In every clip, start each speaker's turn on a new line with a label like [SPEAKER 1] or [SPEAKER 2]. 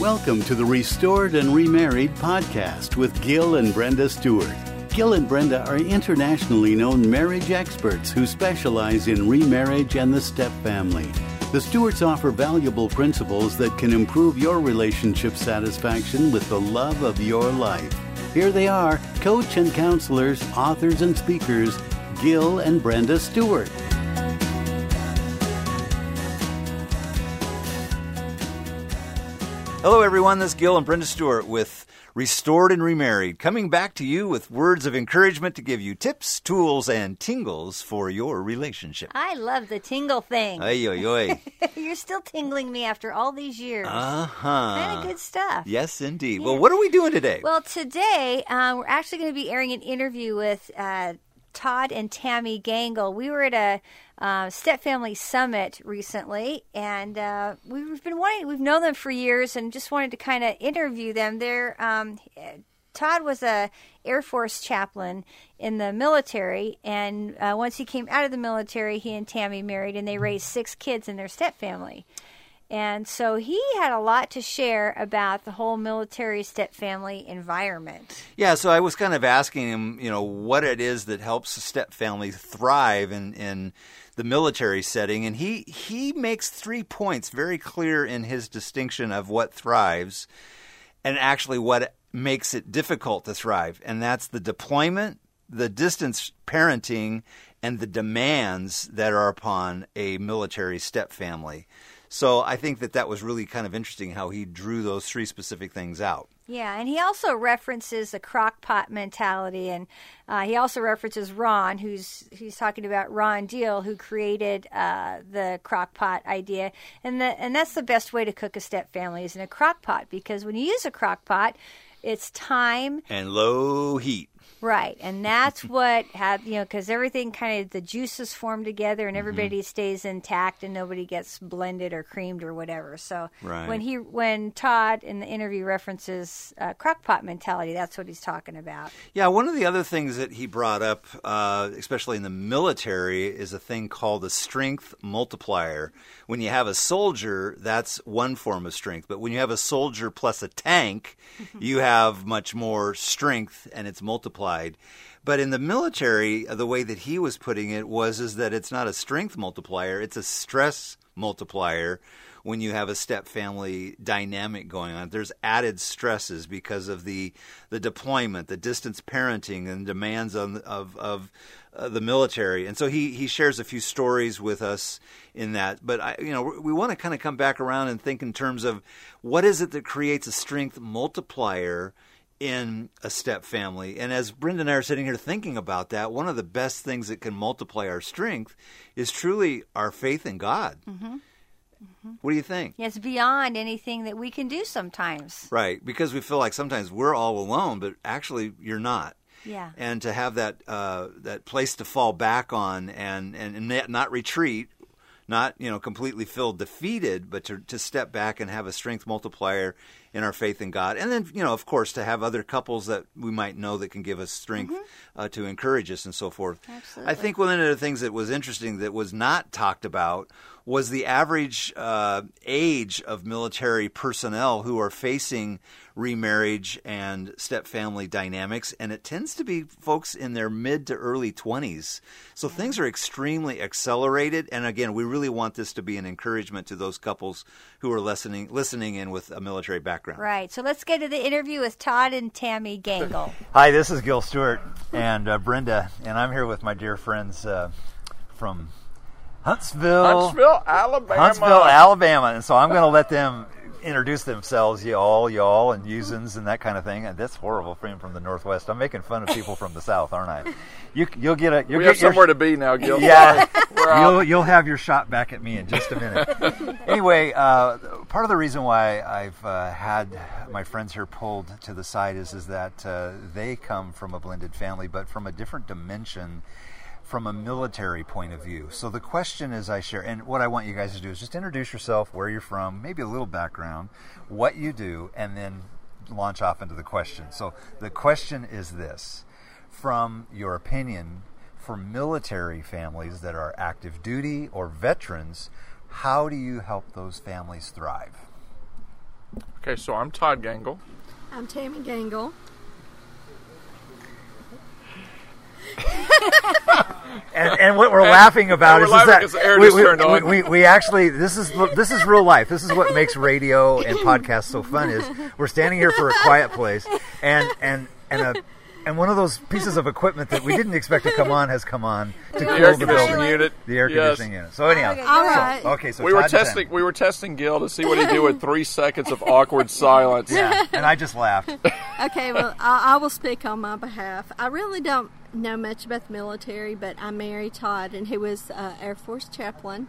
[SPEAKER 1] Welcome to the Restored and Remarried podcast with Gil and Brenda Stewart. Gil and Brenda are internationally known marriage experts who specialize in remarriage and the step family. The Stewarts offer valuable principles that can improve your relationship satisfaction with the love of your life. Here they are, coach and counselors, authors and speakers, Gil and Brenda Stewart.
[SPEAKER 2] Hello, everyone. This is Gil and Brenda Stewart with Restored and Remarried, coming back to you with words of encouragement to give you tips, tools, and tingles for your relationship.
[SPEAKER 3] I love the tingle thing.
[SPEAKER 2] Ay, ay, ay.
[SPEAKER 3] You're still tingling me after all these years.
[SPEAKER 2] Uh huh.
[SPEAKER 3] Kind of good stuff.
[SPEAKER 2] Yes, indeed.
[SPEAKER 3] Yeah.
[SPEAKER 2] Well, what are we doing today?
[SPEAKER 3] Well, today uh, we're actually going to be airing an interview with uh, Todd and Tammy Gangle. We were at a uh, Step Family Summit recently, and uh, we've been wanting, we've known them for years, and just wanted to kind of interview them. They're um, Todd was a Air Force chaplain in the military, and uh, once he came out of the military, he and Tammy married, and they raised six kids in their step family. And so he had a lot to share about the whole military step family environment.
[SPEAKER 2] yeah, so I was kind of asking him, you know, what it is that helps a step family thrive in, in the military setting, and he he makes three points very clear in his distinction of what thrives, and actually what makes it difficult to thrive, and that's the deployment, the distance parenting, and the demands that are upon a military step family. So I think that that was really kind of interesting how he drew those three specific things out.
[SPEAKER 3] Yeah, and he also references the crock pot mentality, and uh, he also references Ron, who's he's talking about Ron Deal, who created uh, the crock pot idea, and the, and that's the best way to cook a step family is in a crock pot because when you use a crock pot, it's time
[SPEAKER 2] And low heat.
[SPEAKER 3] Right, and that's what had you know because everything kind of the juices form together
[SPEAKER 2] Mm-hmm.
[SPEAKER 3] and everybody stays intact and nobody gets blended or creamed or whatever. So
[SPEAKER 2] Right.
[SPEAKER 3] when he when Todd in the interview references uh, crockpot mentality, that's what he's talking about.
[SPEAKER 2] Yeah, one of the other things that he brought up, uh, especially in the military, is a thing called the strength multiplier. When you have a soldier, that's one form of strength. But when you have a soldier plus a tank, you have much more strength and it's multiplied. But in the military, uh, the way that he was putting it was is that it's not a strength multiplier, it's a stress multiplier when you have a step family dynamic going on. There's added stresses because of the the deployment, the distance parenting, and demands on of of uh, the military. And so he he shares a few stories with us in that. But I, you know, we want to kind of come back around and think in terms of what is it that creates a strength multiplier in a step family. And as Brenda and I are sitting here thinking about that, one of the best things that can multiply our strength is truly our faith in God. What do you think?
[SPEAKER 3] Yes, beyond anything that we can do sometimes.
[SPEAKER 2] Right, because we feel like sometimes we're all alone, but actually you're not.
[SPEAKER 3] Yeah.
[SPEAKER 2] And to have that uh, that place to fall back on and, and, and not retreat, not you know completely feel defeated, but to, to step back and have a strength multiplier in our faith in God, and then you know of course to have other couples that we might know that can give us strength uh, to encourage us and so forth.
[SPEAKER 3] Absolutely.
[SPEAKER 2] I think one of the things that was interesting that was not talked about was the average uh, age of military personnel who are facing remarriage and step family dynamics, and it tends to be folks in their mid to early 20s. So things are extremely accelerated, and again, we really want this to be an encouragement to those couples who are listening listening in with a military background.
[SPEAKER 3] Right. So let's get to the interview with Todd and Tammy Gangle.
[SPEAKER 4] Hi, this is Gil Stewart and uh, Brenda, and I'm here with my dear friends uh, from Huntsville,
[SPEAKER 5] Huntsville, Alabama.
[SPEAKER 4] Huntsville, Alabama. And so I'm going to let them introduce themselves, y'all, y'all, and usins and that kind of thing. And that's horrible for him from the Northwest. I'm making fun of people from the South, aren't I? You, you'll get a. You'll
[SPEAKER 5] We
[SPEAKER 4] get
[SPEAKER 5] have
[SPEAKER 4] your-
[SPEAKER 5] somewhere to be now, Gil.
[SPEAKER 4] yeah, you'll you'll have your shot back at me in just a minute. anyway, uh, part of the reason why I've uh, had my friends here pulled to the side is is that uh, they come from a blended family, but from a different dimension. From a military point of view. So the question is I share, and what I want you guys to do is just introduce yourself, where you're from, maybe a little background, what you do, and then launch off into the question. So the question is this from your opinion, for military families that are active duty or veterans, how do you help those families thrive? Okay, so I'm Todd Gangle.
[SPEAKER 6] I'm Tammy Gangle.
[SPEAKER 2] And, and what we're laughing about
[SPEAKER 4] we're
[SPEAKER 2] is, is that
[SPEAKER 4] because the air
[SPEAKER 2] we,
[SPEAKER 4] just
[SPEAKER 2] we,
[SPEAKER 4] turned on.
[SPEAKER 2] we, we, we actually this is this is real life. This is what makes radio and podcasts so fun. Is we're standing here for a quiet place, and and and a and one of those pieces of equipment that we didn't expect to come on has come on to
[SPEAKER 4] The
[SPEAKER 2] cool
[SPEAKER 4] air
[SPEAKER 2] the
[SPEAKER 4] conditioning
[SPEAKER 2] building.
[SPEAKER 4] unit.
[SPEAKER 2] The air
[SPEAKER 4] Yes.
[SPEAKER 2] conditioning unit. So anyhow,
[SPEAKER 3] Okay,
[SPEAKER 6] All
[SPEAKER 3] good.
[SPEAKER 2] okay. So
[SPEAKER 4] we were
[SPEAKER 2] Todd and Sam.
[SPEAKER 4] testing. We were testing Gil to see what he'd do with three seconds of awkward silence.
[SPEAKER 2] Yeah, and I just laughed.
[SPEAKER 6] Okay, well, I, I will speak on my behalf. I really don't know much about the military, but I married Todd, and he was uh, Air Force chaplain.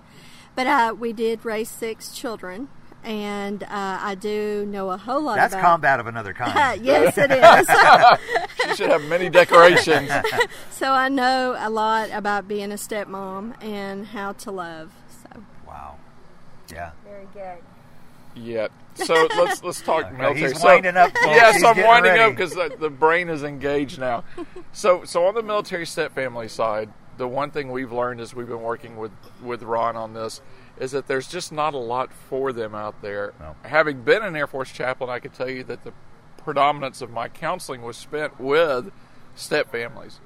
[SPEAKER 6] But uh, we did raise six children, and uh, I do know a whole lot
[SPEAKER 2] That's
[SPEAKER 6] about.
[SPEAKER 2] combat of another kind.
[SPEAKER 6] yes, it is.
[SPEAKER 4] She should have many decorations.
[SPEAKER 6] so I know a lot about being a stepmom and how to love. So
[SPEAKER 2] Wow. Yeah.
[SPEAKER 3] Very good.
[SPEAKER 4] Yeah. So let's let's talk
[SPEAKER 2] Okay,
[SPEAKER 4] military.
[SPEAKER 2] he's
[SPEAKER 4] So-
[SPEAKER 2] winding up, folks.
[SPEAKER 4] Yes,
[SPEAKER 2] He's
[SPEAKER 4] I'm winding
[SPEAKER 2] ready.
[SPEAKER 4] up because the, the brain is engaged now. So so on the military step family side, the one thing we've learned as we've been working with with Ron on this is that there's just not a lot for them out there.
[SPEAKER 2] No.
[SPEAKER 4] Having been an Air Force chaplain, I can tell you that the predominance of my counseling was spent with step families.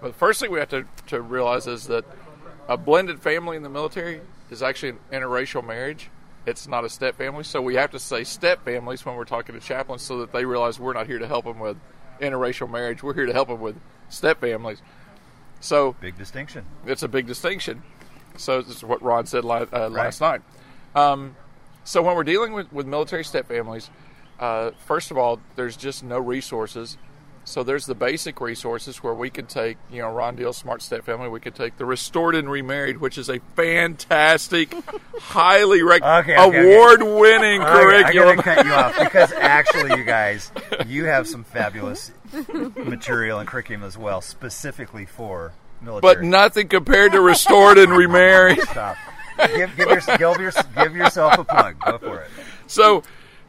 [SPEAKER 4] But the first thing we have to, to realize is that a blended family in the military is actually an interracial marriage. It's not a step family, so we have to say step families when we're talking to chaplains so that they realize we're not here to help them with interracial marriage. We're here to help them with step families. So
[SPEAKER 2] Big distinction.
[SPEAKER 4] it's a big distinction. So this is what Ron said la- uh, last night. Um, so when we're dealing with, with military step families, uh, first of all, there's just no resources. So there's the basic resources where we could take, you know, Ron Deal's Smart Step Family. We could take the Restored and Remarried, which is a fantastic, highly rec-
[SPEAKER 2] Okay, okay, okay.
[SPEAKER 4] award-winning
[SPEAKER 2] I- I
[SPEAKER 4] curriculum.
[SPEAKER 2] gotta cut you off because actually, you guys, you have some fabulous material and curriculum as well, specifically for military.
[SPEAKER 4] but nothing compared to Restored and Remarried.
[SPEAKER 2] Stop. Give, give, your, give, your, give yourself a plug. Go for it.
[SPEAKER 4] So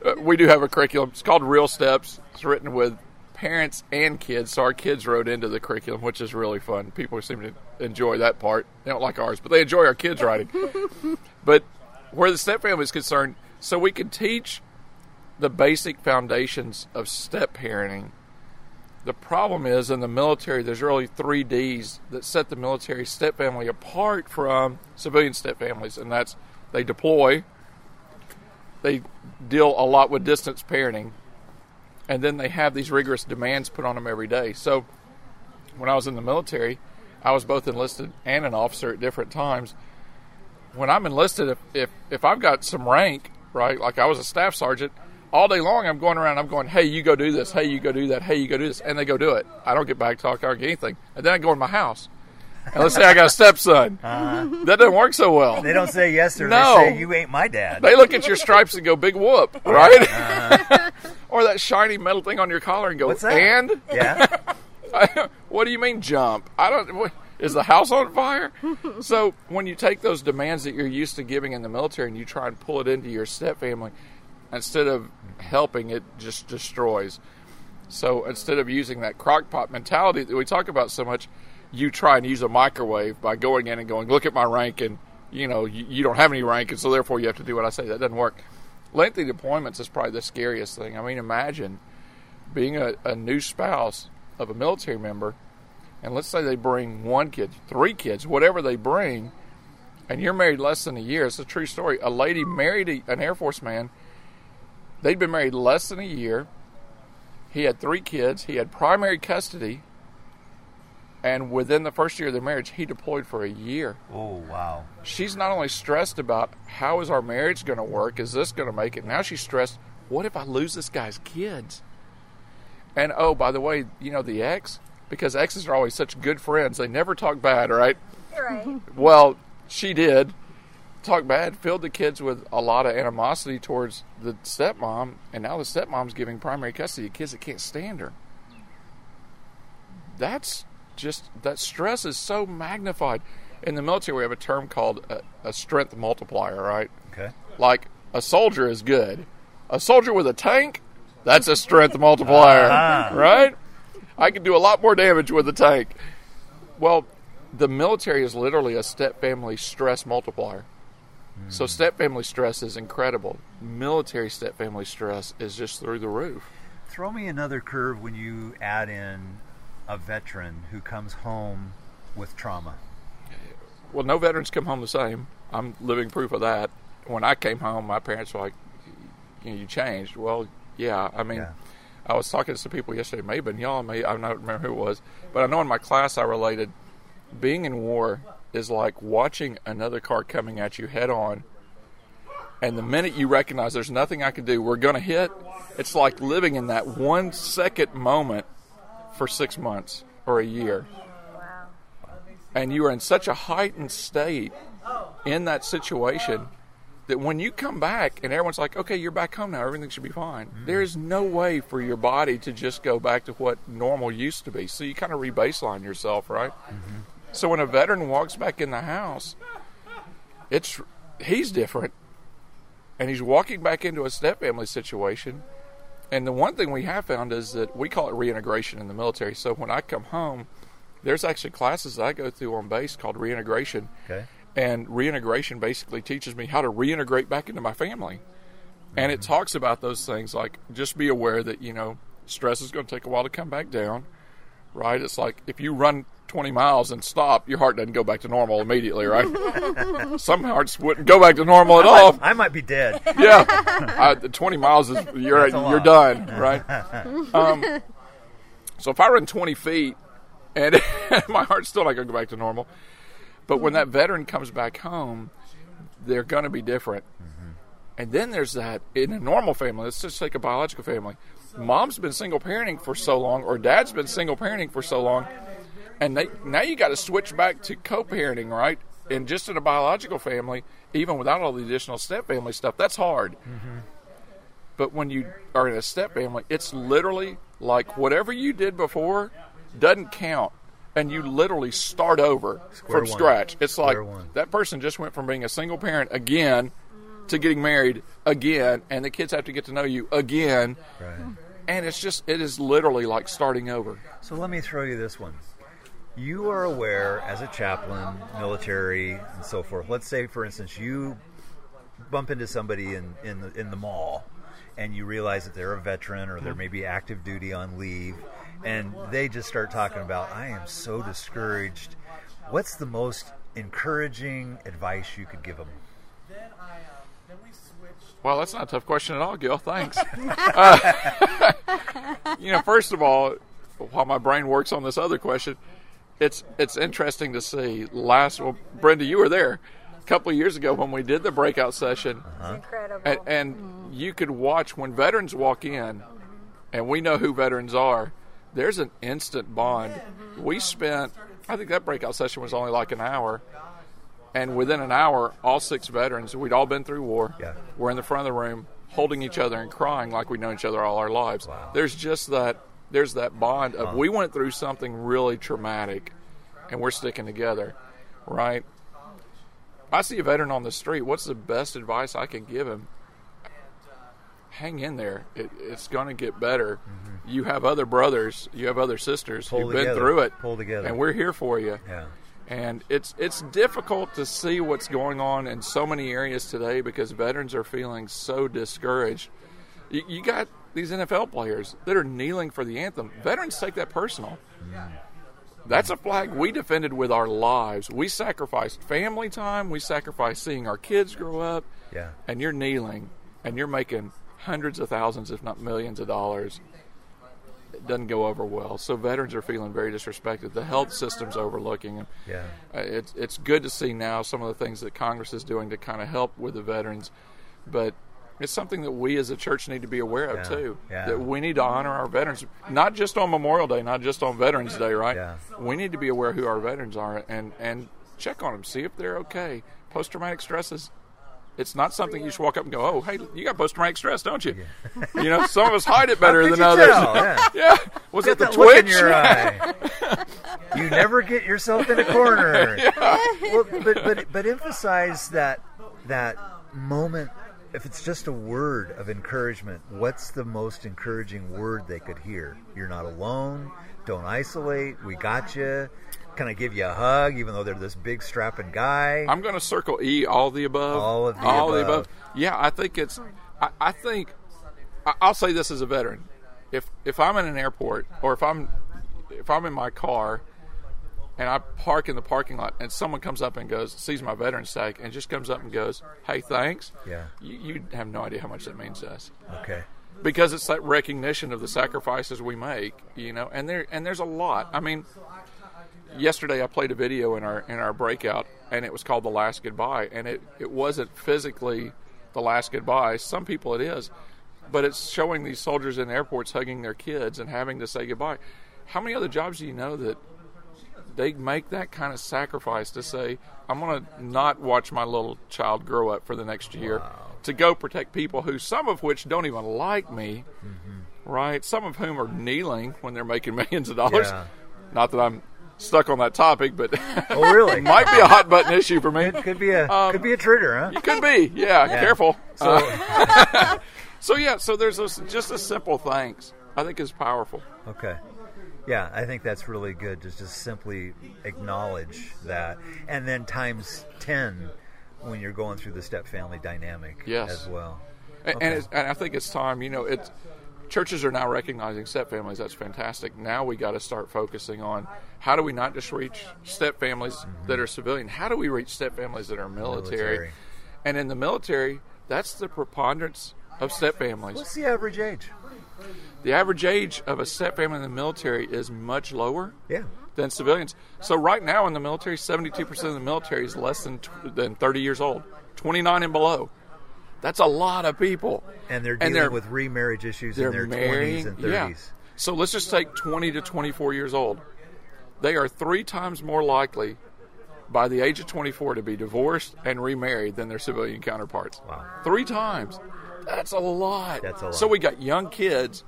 [SPEAKER 4] uh, we do have a curriculum. It's called Real Steps. It's written with parents and kids. So our kids wrote into the curriculum, which is really fun. People seem to enjoy that part. They don't like ours, but they enjoy our kids writing. but where the step family is concerned, so we can teach the basic foundations of step parenting. The problem is in the military, there's really three D's that set the military step family apart from civilian step families, and that's they deploy, they deal a lot with distance parenting, and then they have these rigorous demands put on them every day. So, when I was in the military, I was both enlisted and an officer at different times. When I'm enlisted, if if, if I've got some rank, right, like I was a staff sergeant, all day long I'm going around, I'm going, hey, you go do this, hey, you go do that, hey, you go do this, and they go do it. I don't get back talk, I don't get anything, and then I go in my house. And let's say I got a stepson. That doesn't work so well.
[SPEAKER 2] Uh-huh. They don't say yes or
[SPEAKER 4] No.
[SPEAKER 2] they say you ain't my dad.
[SPEAKER 4] They look at your stripes and go, "Big whoop," right? or that shiny metal thing on your collar and go,
[SPEAKER 2] What's that?
[SPEAKER 4] "And
[SPEAKER 2] yeah.
[SPEAKER 4] what do you mean jump? I don't. What, is the house on fire? so when you take those demands that you're used to giving in the military and you try and pull it into your step family, instead of helping, it just destroys. So instead of using that crock pot mentality that we talk about so much, you try and use a microwave by going in and going, look at my rank, and you know you, you don't have any rank, and so therefore you have to do what I say. That doesn't work. Lengthy deployments is probably the scariest thing. I mean, imagine being a, a new spouse of a military member, and let's say they bring one kid, three kids, whatever they bring, and you're married less than a year. It's a true story. A lady married a, an Air Force man. They'd been married less than a year. He had three kids. He had primary custody. And within the first year of their marriage, he deployed for a year.
[SPEAKER 2] Oh wow.
[SPEAKER 4] She's not only stressed about how is our marriage going to work? Is this going to make it? Now she's stressed. What if I lose this guy's kids? And oh, by the way, you know the ex because exes are always such good friends. They never talk bad, right?
[SPEAKER 3] Right.
[SPEAKER 4] Well, she did talk bad, filled the kids with a lot of animosity towards the stepmom, and now the stepmom's giving primary custody to kids that can't stand her. That's just that stress is so magnified. In the military, we have a term called a, a strength multiplier, right?
[SPEAKER 2] Okay.
[SPEAKER 4] Like a soldier is good. A soldier with a tank, that's a strength multiplier,
[SPEAKER 2] Ah.
[SPEAKER 4] right? I can do a lot more damage with a tank. Well, the military is literally a step family stress multiplier. So step family stress is incredible. Military step family stress is just through the roof.
[SPEAKER 2] Throw me another curve when you add in a veteran who comes home with trauma.
[SPEAKER 4] Well, no veterans come home the same. I'm living proof of that. When I came home, my parents were like, "You, know, you changed." Well, yeah. I mean,
[SPEAKER 2] Yeah.
[SPEAKER 4] I was talking to some people yesterday. maybe may y'all. May I don't remember who it was, but I know in my class I related. Being in war is like watching another car coming at you head on, and the minute you recognize there's nothing I can do, we're going to hit. It's like living in that one second moment for six months or a year
[SPEAKER 3] Wow.
[SPEAKER 4] and you are in such a heightened state in that situation that when you come back and everyone's like, okay, you're back home now, everything should be fine. Mm-hmm. There is no way for your body to just go back to what normal used to be. So you kind of rebaseline yourself, right? Mm-hmm. So when a veteran walks back in the house, it's he's different, and he's walking back into a step family situation. And the one thing we have found is that we call it reintegration in the military. So when I come home, there's actually classes that I go through on base called reintegration.
[SPEAKER 2] Okay.
[SPEAKER 4] And reintegration basically teaches me how to reintegrate back into my family. And it mm-hmm. talks about those things like just be aware that, you know, stress is going to take a while to come back down, right? It's like if you run 20 miles and stop, your heart doesn't go back to normal immediately, right? Some hearts wouldn't go back to normal at all.
[SPEAKER 2] I might be dead.
[SPEAKER 4] Yeah, the 20 miles is you're you're done, right? Um, so if I run 20 feet and my heart's still not going to go back to normal, but when that veteran comes back home, they're going to be different. And then there's that in a normal family. Let's just take a biological family. Mom's been single parenting for so long, or dad's been single parenting for so long, and they now you got to switch back to co-parenting, right? And just in a biological family, even without all the additional step family stuff, that's hard. Mm-hmm. But when you are in a step family, it's literally like whatever you did before doesn't count. And you literally start over
[SPEAKER 2] Square
[SPEAKER 4] from
[SPEAKER 2] one.
[SPEAKER 4] scratch. It's like
[SPEAKER 2] one.
[SPEAKER 4] that person just went from being a single parent again to getting married again, and the kids have to get to know you again.
[SPEAKER 2] Right.
[SPEAKER 4] And it's just, it is literally like starting over.
[SPEAKER 2] So let me throw you this one. You are aware as a chaplain, military, and so forth. Let's say, for instance, you bump into somebody in, in, the, in the mall and you realize that they're a veteran or they're maybe active duty on leave and they just start talking about, I am so discouraged. What's the most encouraging advice you could give them?
[SPEAKER 4] Well, that's not a tough question at all, Gil. Thanks. Uh, you know, first of all, while my brain works on this other question, it's it's interesting to see. Last, well, Brenda, you were there a couple of years ago when we did the breakout session, uh-huh.
[SPEAKER 3] Incredible.
[SPEAKER 4] and, and mm-hmm. you could watch when veterans walk in, mm-hmm. and we know who veterans are. There's an instant bond. Mm-hmm. We spent, I think that breakout session was only like an hour, and within an hour, all six veterans, we'd all been through war.
[SPEAKER 2] Yeah.
[SPEAKER 4] We're in the front of the room, holding each other and crying like we've known each other all our lives. There's just that. There's that bond of we went through something really traumatic, and we're sticking together, right? I see a veteran on the street. What's the best advice I can give him? Hang in there. It, it's going to get better. You have other brothers. You have other sisters
[SPEAKER 2] Mm-hmm. Pull
[SPEAKER 4] who've been through it.
[SPEAKER 2] Pull together.
[SPEAKER 4] And we're here for you
[SPEAKER 2] Yeah.
[SPEAKER 4] and it's it's difficult to see what's going on in so many areas today because veterans are feeling so discouraged. You, you got these NFL players that are kneeling for the anthem. Veterans take that personal. That's a flag we defended with our lives. We sacrificed family time. We sacrificed seeing our kids grow up.
[SPEAKER 2] Yeah.
[SPEAKER 4] And you're kneeling, and you're making hundreds of thousands, if not millions, of dollars. It doesn't go over well. So veterans are feeling very disrespected. The health system's overlooking them.
[SPEAKER 2] Yeah.
[SPEAKER 4] Uh, it's it's good to see now some of the things that Congress is doing to kind of help with the veterans, but it's something that we as a church need to be aware of
[SPEAKER 2] Yeah,
[SPEAKER 4] too.
[SPEAKER 2] yeah.
[SPEAKER 4] That we need to honor our veterans, not just on Memorial Day, not just on Veterans Day, right?
[SPEAKER 2] Yeah.
[SPEAKER 4] We need to be aware who our veterans are and and check on them, see if they're okay. Post traumatic stresses. It's not something you just walk up and go, "Oh, hey, you got post traumatic stress, don't you?" You know, some of us hide it better than others.
[SPEAKER 2] Yeah.
[SPEAKER 4] yeah, was it the twitch?
[SPEAKER 2] your eye. you never get yourself in a corner. Well, but but but emphasize that that moment if it's just a word of encouragement, what's the most encouraging word they could hear? You're not alone. Don't isolate. We got you. Can I give you a hug, even though they're this big strapping guy?
[SPEAKER 4] I'm going to circle E, all the above.
[SPEAKER 2] All of the
[SPEAKER 4] all
[SPEAKER 2] above.
[SPEAKER 4] the above. Yeah, I think it's. I, I think I- I'll say this as a veteran. If if I'm in an airport or if I'm if I'm in my car and I park in the parking lot and someone comes up and goes sees my veteran's tag and just comes up and goes, "Hey, thanks."
[SPEAKER 2] Yeah.
[SPEAKER 4] You, you have no idea how much that means to us
[SPEAKER 2] okay.
[SPEAKER 4] because it's that recognition of the sacrifices we make, you know. And there and there's a lot. I mean, yesterday I played a video in our in our breakout, and it was called "The Last Goodbye," and it it wasn't physically the last goodbye. Some people it is, but it's showing these soldiers in airports hugging their kids and having to say goodbye. How many other jobs do you know that they make that kind of sacrifice to say, I'm going to not watch my little child grow up for the next year to go protect people who, some of which don't even like me, right? Some of whom are kneeling when they're making millions of dollars.
[SPEAKER 2] Yeah.
[SPEAKER 4] Not that I'm stuck on that topic, but
[SPEAKER 2] Oh, really?
[SPEAKER 4] might be a hot button issue for me.
[SPEAKER 2] could be a
[SPEAKER 4] Um,
[SPEAKER 2] could be a trigger, huh?
[SPEAKER 4] It could be, yeah. Careful.
[SPEAKER 2] So
[SPEAKER 4] Uh, so yeah, so there's a, just a simple thanks. I think is powerful.
[SPEAKER 2] Okay. Yeah, I think that's really good to just simply acknowledge that. And then times 10 when you're going through the step family dynamic
[SPEAKER 4] Yes.
[SPEAKER 2] as well.
[SPEAKER 4] And,
[SPEAKER 2] Okay.
[SPEAKER 4] and, it's, and I think it's time. You know, it's churches are now recognizing step families. That's fantastic. Now we got to start focusing on how do we not just reach step families mm-hmm. that are civilian. How do we reach step families that are military?
[SPEAKER 2] Military.
[SPEAKER 4] And in the military, that's the preponderance of step families.
[SPEAKER 2] What's the average age?
[SPEAKER 4] The average age of a step family in the military is much lower
[SPEAKER 2] Yeah.
[SPEAKER 4] than civilians. So right now in the military, 72% of the military is less than than 30 years old, 29 and below. That's a lot of people.
[SPEAKER 2] And they're
[SPEAKER 4] And
[SPEAKER 2] dealing
[SPEAKER 4] they're-
[SPEAKER 2] with remarriage issues in their
[SPEAKER 4] marrying,
[SPEAKER 2] 20s and 30s.
[SPEAKER 4] yeah. So let's just take 20 to 24 years old. They are three times more likely by the age of 24 to be divorced and remarried than their civilian counterparts.
[SPEAKER 2] Wow.
[SPEAKER 4] Three times. That's a lot.
[SPEAKER 2] That's a lot.
[SPEAKER 4] So we got young kids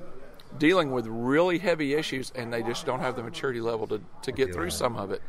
[SPEAKER 4] dealing with really heavy issues and they just don't have the maturity level to, to get through some of it.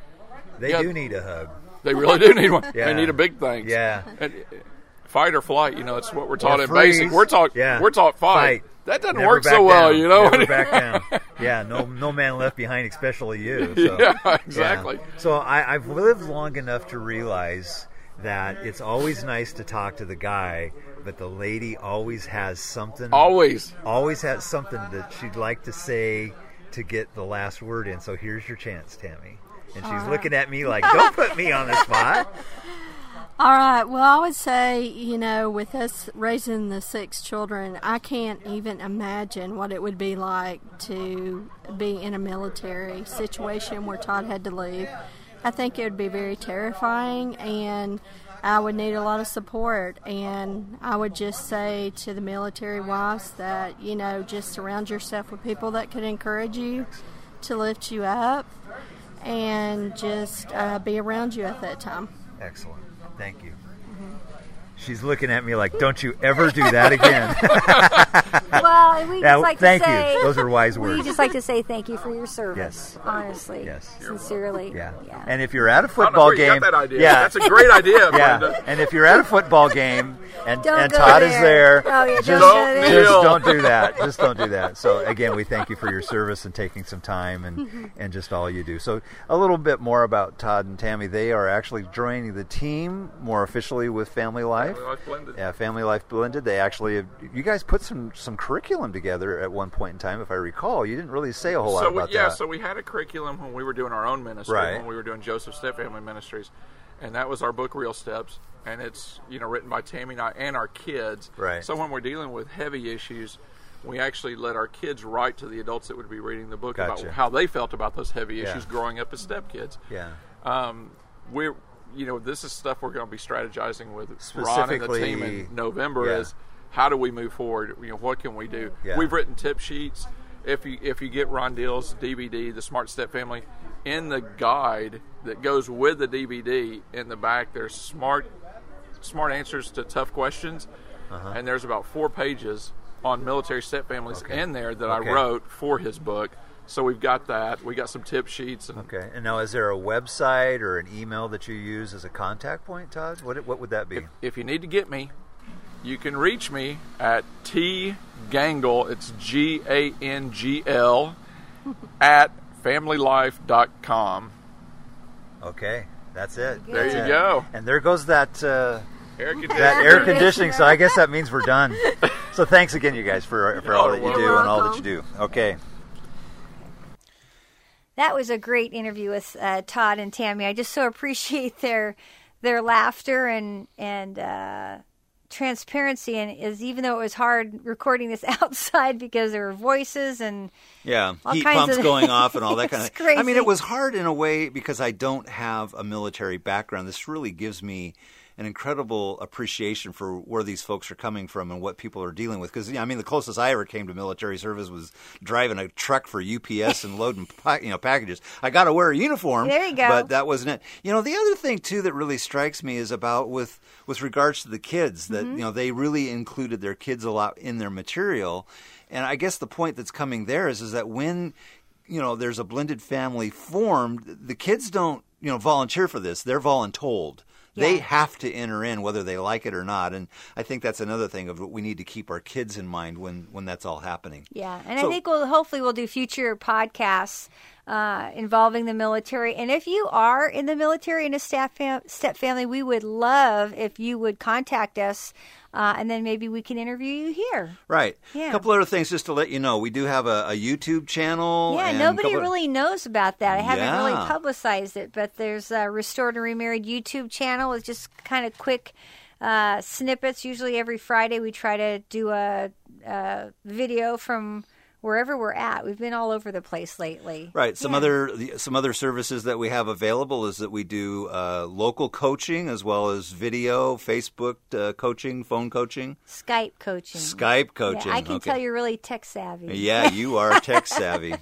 [SPEAKER 2] They
[SPEAKER 4] Yeah.
[SPEAKER 2] do need a hug.
[SPEAKER 4] They really do need one.
[SPEAKER 2] Yeah.
[SPEAKER 4] They need a big thing.
[SPEAKER 2] Yeah.
[SPEAKER 4] And, uh, fight or flight, you know, it's what we're taught in basic. We're taught
[SPEAKER 2] Yeah.
[SPEAKER 4] we're taught fight.
[SPEAKER 2] Fight.
[SPEAKER 4] That doesn't
[SPEAKER 2] Never
[SPEAKER 4] work so well, you know.
[SPEAKER 2] Never back down. Yeah, no, no man left behind, especially you. So.
[SPEAKER 4] Yeah, exactly.
[SPEAKER 2] Yeah. So I, I've lived long enough to realize that it's always nice to talk to the guy, but the lady always has something.
[SPEAKER 4] Always.
[SPEAKER 2] always has something that she'd like to say to get the last word in. So here's your chance, Tammy. And she's looking at me like, "Don't put me on the spot."
[SPEAKER 6] All right. Well, I would say, you know, with us raising the six children, I can't even imagine what it would be like to be in a military situation where Todd had to leave. I think it would be very terrifying, and I would need a lot of support. And I would just say to the military wives that, you know, just surround yourself with people that could encourage you to lift you up and just uh, be around you at that time.
[SPEAKER 2] Excellent. Thank you. She's looking at me like, "Don't you ever do that again."
[SPEAKER 3] Well, we
[SPEAKER 2] Yeah,
[SPEAKER 3] just like
[SPEAKER 2] thank
[SPEAKER 3] to
[SPEAKER 2] you. Those are wise words.
[SPEAKER 3] We just like to say thank you for your service.
[SPEAKER 2] Yes.
[SPEAKER 3] honestly,
[SPEAKER 2] Yes.
[SPEAKER 3] sincerely.
[SPEAKER 2] yeah.
[SPEAKER 3] yeah.
[SPEAKER 2] And if you're at a football
[SPEAKER 4] where
[SPEAKER 2] game,
[SPEAKER 4] got that idea.
[SPEAKER 2] yeah,
[SPEAKER 4] That's a great idea,
[SPEAKER 2] yeah. And if you're at a football game and, and Todd is
[SPEAKER 3] there.
[SPEAKER 2] there,
[SPEAKER 3] Oh, yeah,
[SPEAKER 2] just,
[SPEAKER 3] don't
[SPEAKER 4] go there.
[SPEAKER 2] just don't do that. Just don't do that. So again, we thank you for your service and taking some time and and just all you do. So a little bit more about Todd and Tammy. They are actually joining the team more officially with Family Life.
[SPEAKER 4] Family Life Blended.
[SPEAKER 2] Yeah, Family Life Blended. They actually, you guys put some some curriculum together at one point in time, if I recall. You didn't really say a whole lot
[SPEAKER 4] so we,
[SPEAKER 2] about
[SPEAKER 4] yeah,
[SPEAKER 2] that.
[SPEAKER 4] so we had a curriculum when we were doing our own ministry,
[SPEAKER 2] Right.
[SPEAKER 4] when we were doing Joseph Step Family Ministries, and that was our book, Real Steps, and it's you know written by Tammy and I and our kids.
[SPEAKER 2] Right.
[SPEAKER 4] So when we're dealing with heavy issues, we actually let our kids write to the adults that would be reading the book
[SPEAKER 2] Gotcha.
[SPEAKER 4] about how they felt about those heavy
[SPEAKER 2] Yeah.
[SPEAKER 4] issues growing up as step kids.
[SPEAKER 2] yeah.
[SPEAKER 4] Um, we're you know this is stuff we're going to be strategizing with Ron and the team in November.
[SPEAKER 2] yeah.
[SPEAKER 4] Is how do we move forward? You know what can we do?
[SPEAKER 2] Yeah.
[SPEAKER 4] We've written tip sheets. If you if you get Ron Deal's DVD, the Smart Step Family, in the guide that goes with the DVD in the back, there's smart smart answers to tough questions, and there's about four pages on military step families
[SPEAKER 2] Uh-huh. Okay.
[SPEAKER 4] in there that
[SPEAKER 2] Okay.
[SPEAKER 4] I wrote for his book. So we've got that. We got some tip sheets and
[SPEAKER 2] Okay. And now, is there a website or an email that you use as a contact point, Todd? What what would that be?
[SPEAKER 4] if you need to get me, you can reach me at T Gangle, it's G A N G L, at familylife.com.
[SPEAKER 6] Okay, that's it.
[SPEAKER 4] There you go.
[SPEAKER 6] And there goes that uh,
[SPEAKER 4] Air
[SPEAKER 6] that air conditioning. So I guess that means we're done. So thanks again, you guys, for for all that you do and all that you do. Okay.
[SPEAKER 3] That was a great interview with uh, Todd and Tammy. I just so appreciate their their laughter and and uh, transparency. And is even though it was hard recording this outside because there were voices and
[SPEAKER 2] Yeah, heat pumps going off and all that kind of.
[SPEAKER 3] It's
[SPEAKER 2] I mean, it was hard in a way because I don't have a military background. This really gives me an incredible appreciation for where these folks are coming from and what people are dealing with. Because yeah, I mean, the closest I ever came to military service was driving a truck for UPS and loading you know packages. I got to wear a uniform.
[SPEAKER 3] There you go.
[SPEAKER 2] But that wasn't it. You know, the other thing too that really strikes me is about with with regards to the kids that
[SPEAKER 3] Mm-hmm.
[SPEAKER 2] you know they really included their kids a lot in their material, and I guess the point that's coming there is is that when you know there's a blended family formed, the kids don't you know volunteer for this; they're voluntold. They have to enter in whether they like it or not, and I think that's another thing of what we need to keep our kids in mind when when that's all happening.
[SPEAKER 3] Yeah, and
[SPEAKER 2] So-
[SPEAKER 3] I think we'll hopefully we'll do future podcasts uh, involving the military. And if you are in the military in a staff fam- step family, we would love if you would contact us, uh, and then maybe we can interview you here.
[SPEAKER 2] Right.
[SPEAKER 3] Yeah.
[SPEAKER 2] A couple other things just to let you know. We do have a, a YouTube channel.
[SPEAKER 3] Yeah, nobody really knows about that. I haven't really publicized it, but there's a Restored and Remarried YouTube channel with just kind of quick uh, snippets. Usually every Friday we try to do a, a video from wherever we're at. We've been all over the place lately.
[SPEAKER 2] Right. Some
[SPEAKER 3] Yeah.
[SPEAKER 2] other some other services that we have available is that we do uh, local coaching as well as video, Facebook uh, coaching, phone coaching,
[SPEAKER 3] Skype coaching.
[SPEAKER 2] Skype
[SPEAKER 3] Yeah,
[SPEAKER 2] coaching.
[SPEAKER 3] I can
[SPEAKER 2] okay.
[SPEAKER 3] tell you're really tech savvy.
[SPEAKER 2] Yeah, you are tech savvy.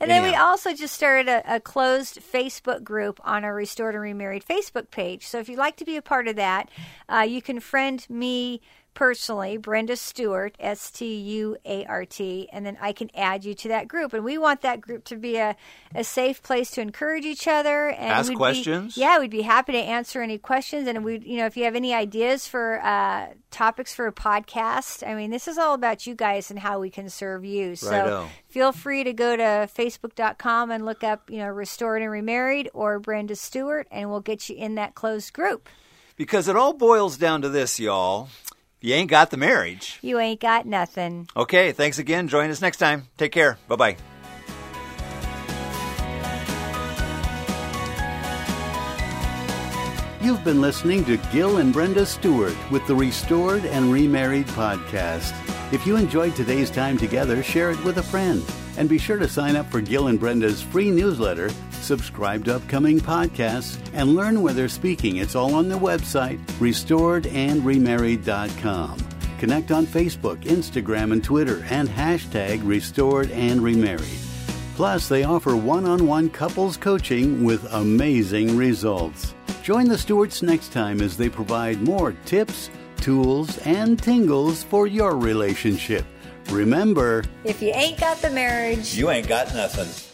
[SPEAKER 3] And then we also just started a, a closed Facebook group on our Restored and Remarried Facebook page. So if you'd like to be a part of that, uh, you can friend me personally, Brenda Stewart, S T U A R T, and then I can add you to that group. And we want that group to be a, a safe place to encourage each other and
[SPEAKER 2] Ask
[SPEAKER 3] we'd be-
[SPEAKER 2] questions.
[SPEAKER 3] yeah, we'd be happy to answer any questions. And we, you know, if you have any ideas for uh, topics for a podcast, I mean, this is all about you guys and how we can serve you. So
[SPEAKER 2] Righto.
[SPEAKER 3] feel free to go to facebook.com and look up, you know, Restored and Remarried or Brenda Stewart, and we'll get you in that closed group.
[SPEAKER 2] Because it all boils down to this, y'all. You ain't got the marriage.
[SPEAKER 3] You ain't got nothing.
[SPEAKER 2] Okay, thanks again. Join us next time. Take care. Bye bye.
[SPEAKER 1] You've been listening to Gil and Brenda Stewart with the Restored and Remarried podcast. If you enjoyed today's time together, share it with a friend. And be sure to sign up for Gil and Brenda's free newsletter, subscribe to upcoming podcasts, and learn where they're speaking. It's all on the website, restoredandremarried.com. Connect on Facebook, Instagram, and Twitter, and hashtag Restored and Remarried. Plus, they offer one on one couples coaching with amazing results. Join the Stewarts next time as they provide more tips, tools, and tingles for your relationship. Remember,
[SPEAKER 3] If you ain't got the marriage,
[SPEAKER 2] You ain't got nothing.